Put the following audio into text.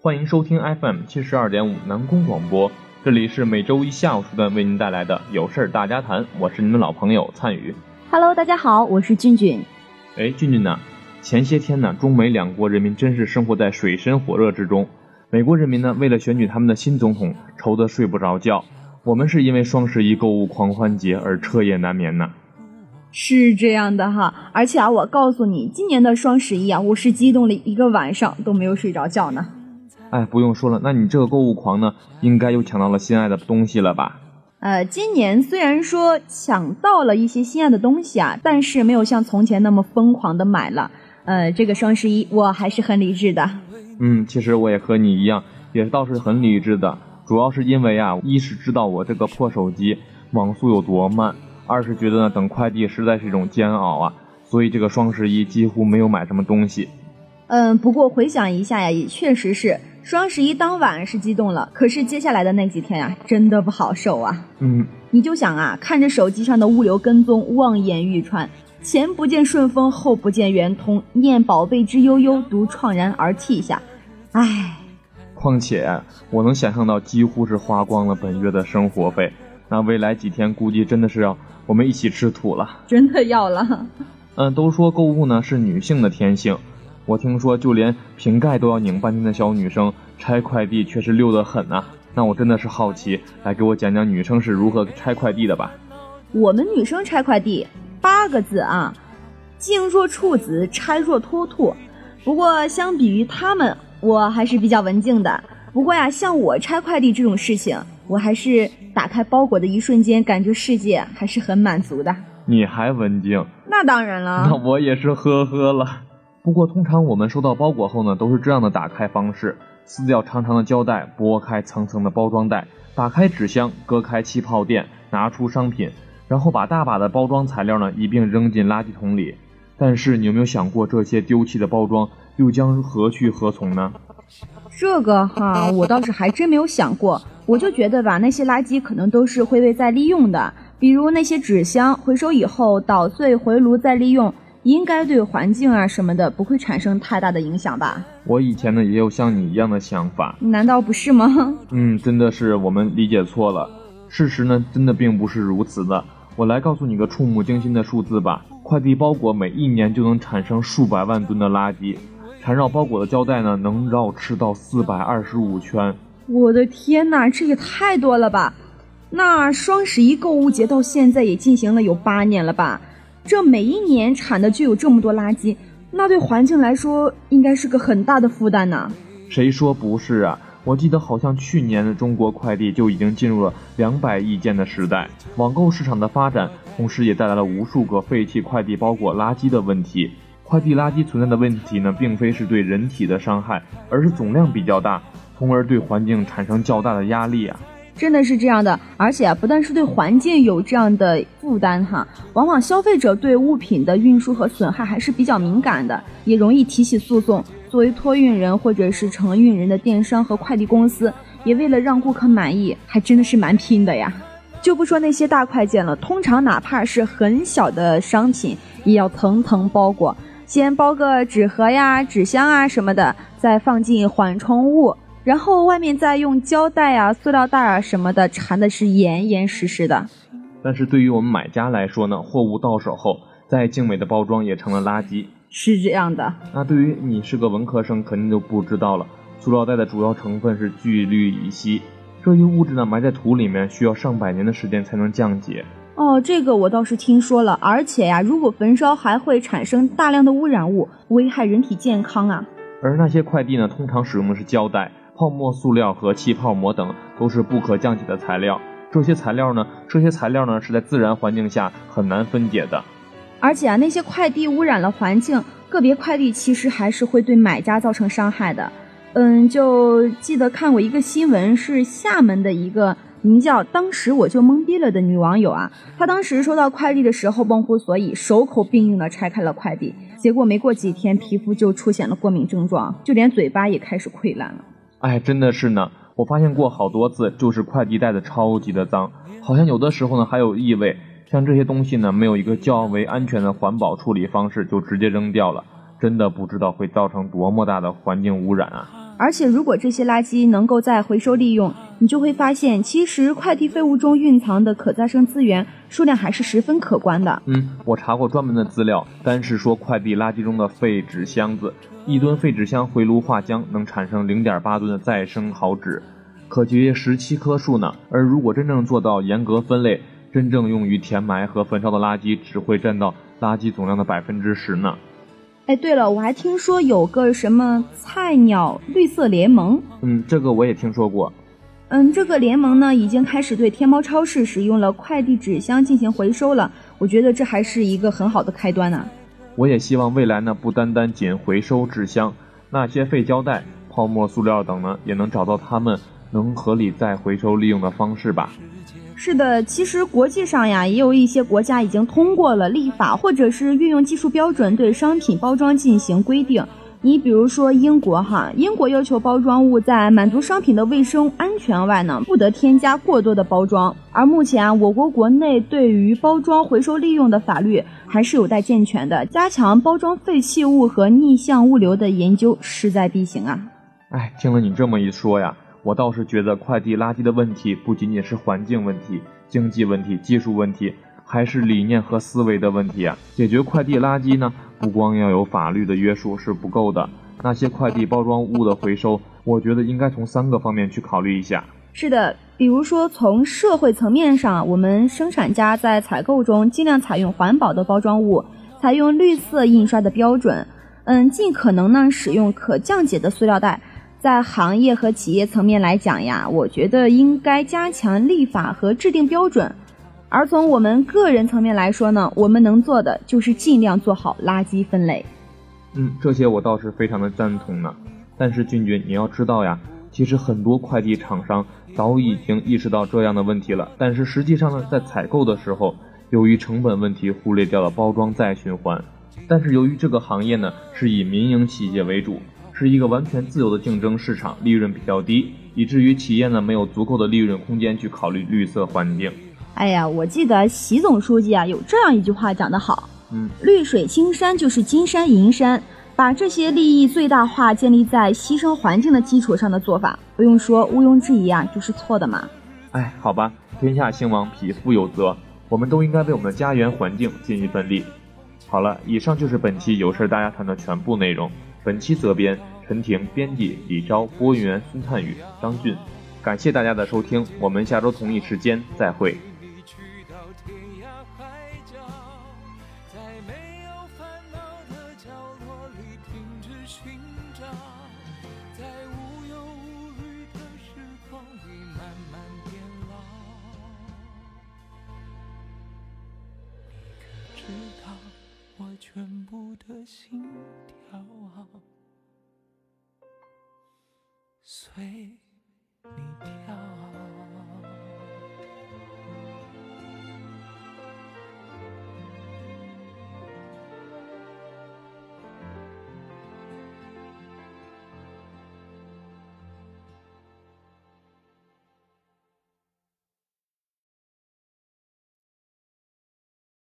欢迎收听 FM 七十二点五南宫广播，这里是每周一下午时段为您带来的有事儿大家谈，我是您的老朋友灿宇。Hello，大家好，我是俊俊。哎，俊俊呐，前些天呢，中美两国人民真是生活在水深火热之中。美国人民呢，为了选举他们的新总统，愁得睡不着觉。我们是因为双十一购物狂欢节而彻夜难眠呢。是这样的哈，而且啊，我告诉你，今年的双十一啊，我是激动了一个晚上都没有睡着觉呢。哎，不用说了，那你这个购物狂呢，应该又抢到了心爱的东西了吧？呃，今年虽然说抢到了一些心爱的东西啊，但是没有像从前那么疯狂的买了。呃，这个双十一我还是很理智的。嗯，其实我也和你一样，也倒是很理智的。主要是因为啊，一是知道我这个破手机网速有多慢，二是觉得呢等快递实在是一种煎熬啊，所以这个双十一几乎没有买什么东西。嗯，不过回想一下呀，也确实是双十一当晚是激动了，可是接下来的那几天呀，真的不好受啊。嗯，你就想啊，看着手机上的物流跟踪，望眼欲穿，前不见顺丰，后不见圆通，念宝贝之悠悠，独怆然而涕下。唉，况且我能想象到，几乎是花光了本月的生活费，那未来几天估计真的是要我们一起吃土了。真的要了。嗯，都说购物呢是女性的天性，我听说就连瓶盖都要拧半天的小女生拆快递却是溜得很啊。那我真的是好奇，来给我讲讲女生是如何拆快递的吧。我们女生拆快递八个字啊，静若处子，拆若脱兔。不过相比于他们，我还是比较文静的。不过呀，像我拆快递这种事情，我还是打开包裹的一瞬间，感觉世界还是很满足的。你还文静？那当然了。那我也是呵呵了。不过通常我们收到包裹后呢，都是这样的打开方式：撕掉长长的胶带，剥开层层的包装袋，打开纸箱，割开气泡垫，拿出商品，然后把大把的包装材料呢一并扔进垃圾桶里。但是你有没有想过，这些丢弃的包装又将何去何从呢？这个哈，我倒是还真没有想过。我就觉得吧，那些垃圾可能都是会被再利用的，比如那些纸箱，回收以后捣碎回炉再利用，应该对环境啊什么的不会产生太大的影响吧？我以前呢也有像你一样的想法，难道不是吗？嗯，真的是我们理解错了。事实呢，真的并不是如此的。我来告诉你个触目惊心的数字吧：快递包裹每一年就能产生数百万吨的垃圾，缠绕包裹的胶带呢能绕吃到四百二十五圈。我的天哪，这也太多了吧！那双十一购物节到现在也进行了有八年了吧？这每一年产的就有这么多垃圾，那对环境来说应该是个很大的负担呢。谁说不是啊？我记得好像去年的中国快递就已经进入了两百亿件的时代。网购市场的发展，同时也带来了无数个废弃快递包裹垃圾的问题。快递垃圾存在的问题呢，并非是对人体的伤害，而是总量比较大，从而对环境产生较大的压力啊。真的是这样的，而且啊，不但是对环境有这样的负担哈，往往消费者对物品的运输和损害还是比较敏感的，也容易提起诉讼。作为托运人或者是承运人的电商和快递公司，也为了让顾客满意，还真的是蛮拼的呀。就不说那些大快件了，通常哪怕是很小的商品，也要层层包裹，先包个纸盒呀、纸箱啊什么的，再放进缓冲物。然后外面再用胶带啊、塑料袋啊什么的缠的是严严实实的。但是对于我们买家来说呢，货物到手后，再精美的包装也成了垃圾。是这样的。那对于你是个文科生，肯定就不知道了。塑料袋的主要成分是聚氯乙烯，这一物质呢埋在土里面，需要上百年的时间才能降解。哦，这个我倒是听说了，而且呀，如果焚烧还会产生大量的污染物，危害人体健康啊。而那些快递呢，通常使用的是胶带。泡沫塑料和气泡膜等都是不可降解的材料。这些材料呢，这些材料呢是在自然环境下很难分解的。而且啊，那些快递污染了环境，个别快递其实还是会对买家造成伤害的。嗯，就记得看过一个新闻，是厦门的一个名叫“当时我就懵逼了”的女网友啊，她当时收到快递的时候忘乎所以，手口并用的拆开了快递，结果没过几天皮肤就出现了过敏症状，就连嘴巴也开始溃烂了。哎，真的是呢，我发现过好多次，就是快递袋子超级的脏，好像有的时候呢还有异味。像这些东西呢，没有一个较为安全的环保处理方式，就直接扔掉了，真的不知道会造成多么大的环境污染啊！而且，如果这些垃圾能够再回收利用，你就会发现，其实快递废物中蕴藏的可再生资源数量还是十分可观的。嗯，我查过专门的资料，单是说快递垃圾中的废纸箱子，一吨废纸箱回炉化浆能产生零点八吨的再生好纸，可节约十七棵树呢。而如果真正做到严格分类，真正用于填埋和焚烧的垃圾只会占到垃圾总量的百分之十呢。哎，对了，我还听说有个什么菜鸟绿色联盟。嗯，这个我也听说过。嗯，这个联盟呢，已经开始对天猫超市使用了快递纸箱进行回收了。我觉得这还是一个很好的开端呢。我也希望未来呢，不单单仅回收纸箱，那些废胶带、泡沫塑料等呢，也能找到他们能合理再回收利用的方式吧。是的，其实国际上呀，也有一些国家已经通过了立法，或者是运用技术标准对商品包装进行规定。你比如说英国哈，英国要求包装物在满足商品的卫生安全外呢，不得添加过多的包装。而目前我国国内对于包装回收利用的法律还是有待健全的，加强包装废弃物和逆向物流的研究势在必行啊。哎，听了你这么一说呀。我倒是觉得快递垃圾的问题不仅仅是环境问题、经济问题、技术问题，还是理念和思维的问题啊！解决快递垃圾呢，不光要有法律的约束是不够的，那些快递包装物的回收，我觉得应该从三个方面去考虑一下。是的，比如说从社会层面上，我们生产家在采购中尽量采用环保的包装物，采用绿色印刷的标准，嗯，尽可能呢使用可降解的塑料袋。在行业和企业层面来讲呀，我觉得应该加强立法和制定标准。而从我们个人层面来说呢，我们能做的就是尽量做好垃圾分类。嗯，这些我倒是非常的赞同呢。但是俊俊，你要知道呀，其实很多快递厂商早已经意识到这样的问题了，但是实际上呢，在采购的时候，由于成本问题忽略掉了包装再循环。但是由于这个行业呢，是以民营企业为主。是一个完全自由的竞争市场，利润比较低，以至于企业呢没有足够的利润空间去考虑绿色环境。哎呀，我记得习总书记啊有这样一句话讲得好，嗯，绿水青山就是金山银山，把这些利益最大化建立在牺牲环境的基础上的做法，不用说毋庸置疑啊，就是错的嘛。哎，好吧，天下兴亡，匹夫有责，我们都应该为我们的家园环境尽一份力。好了，以上就是本期有事大家谈的全部内容。本期责编陈婷，编辑李昭，播音员孙灿宇、张俊。感谢大家的收听，我们下周同一时间再会。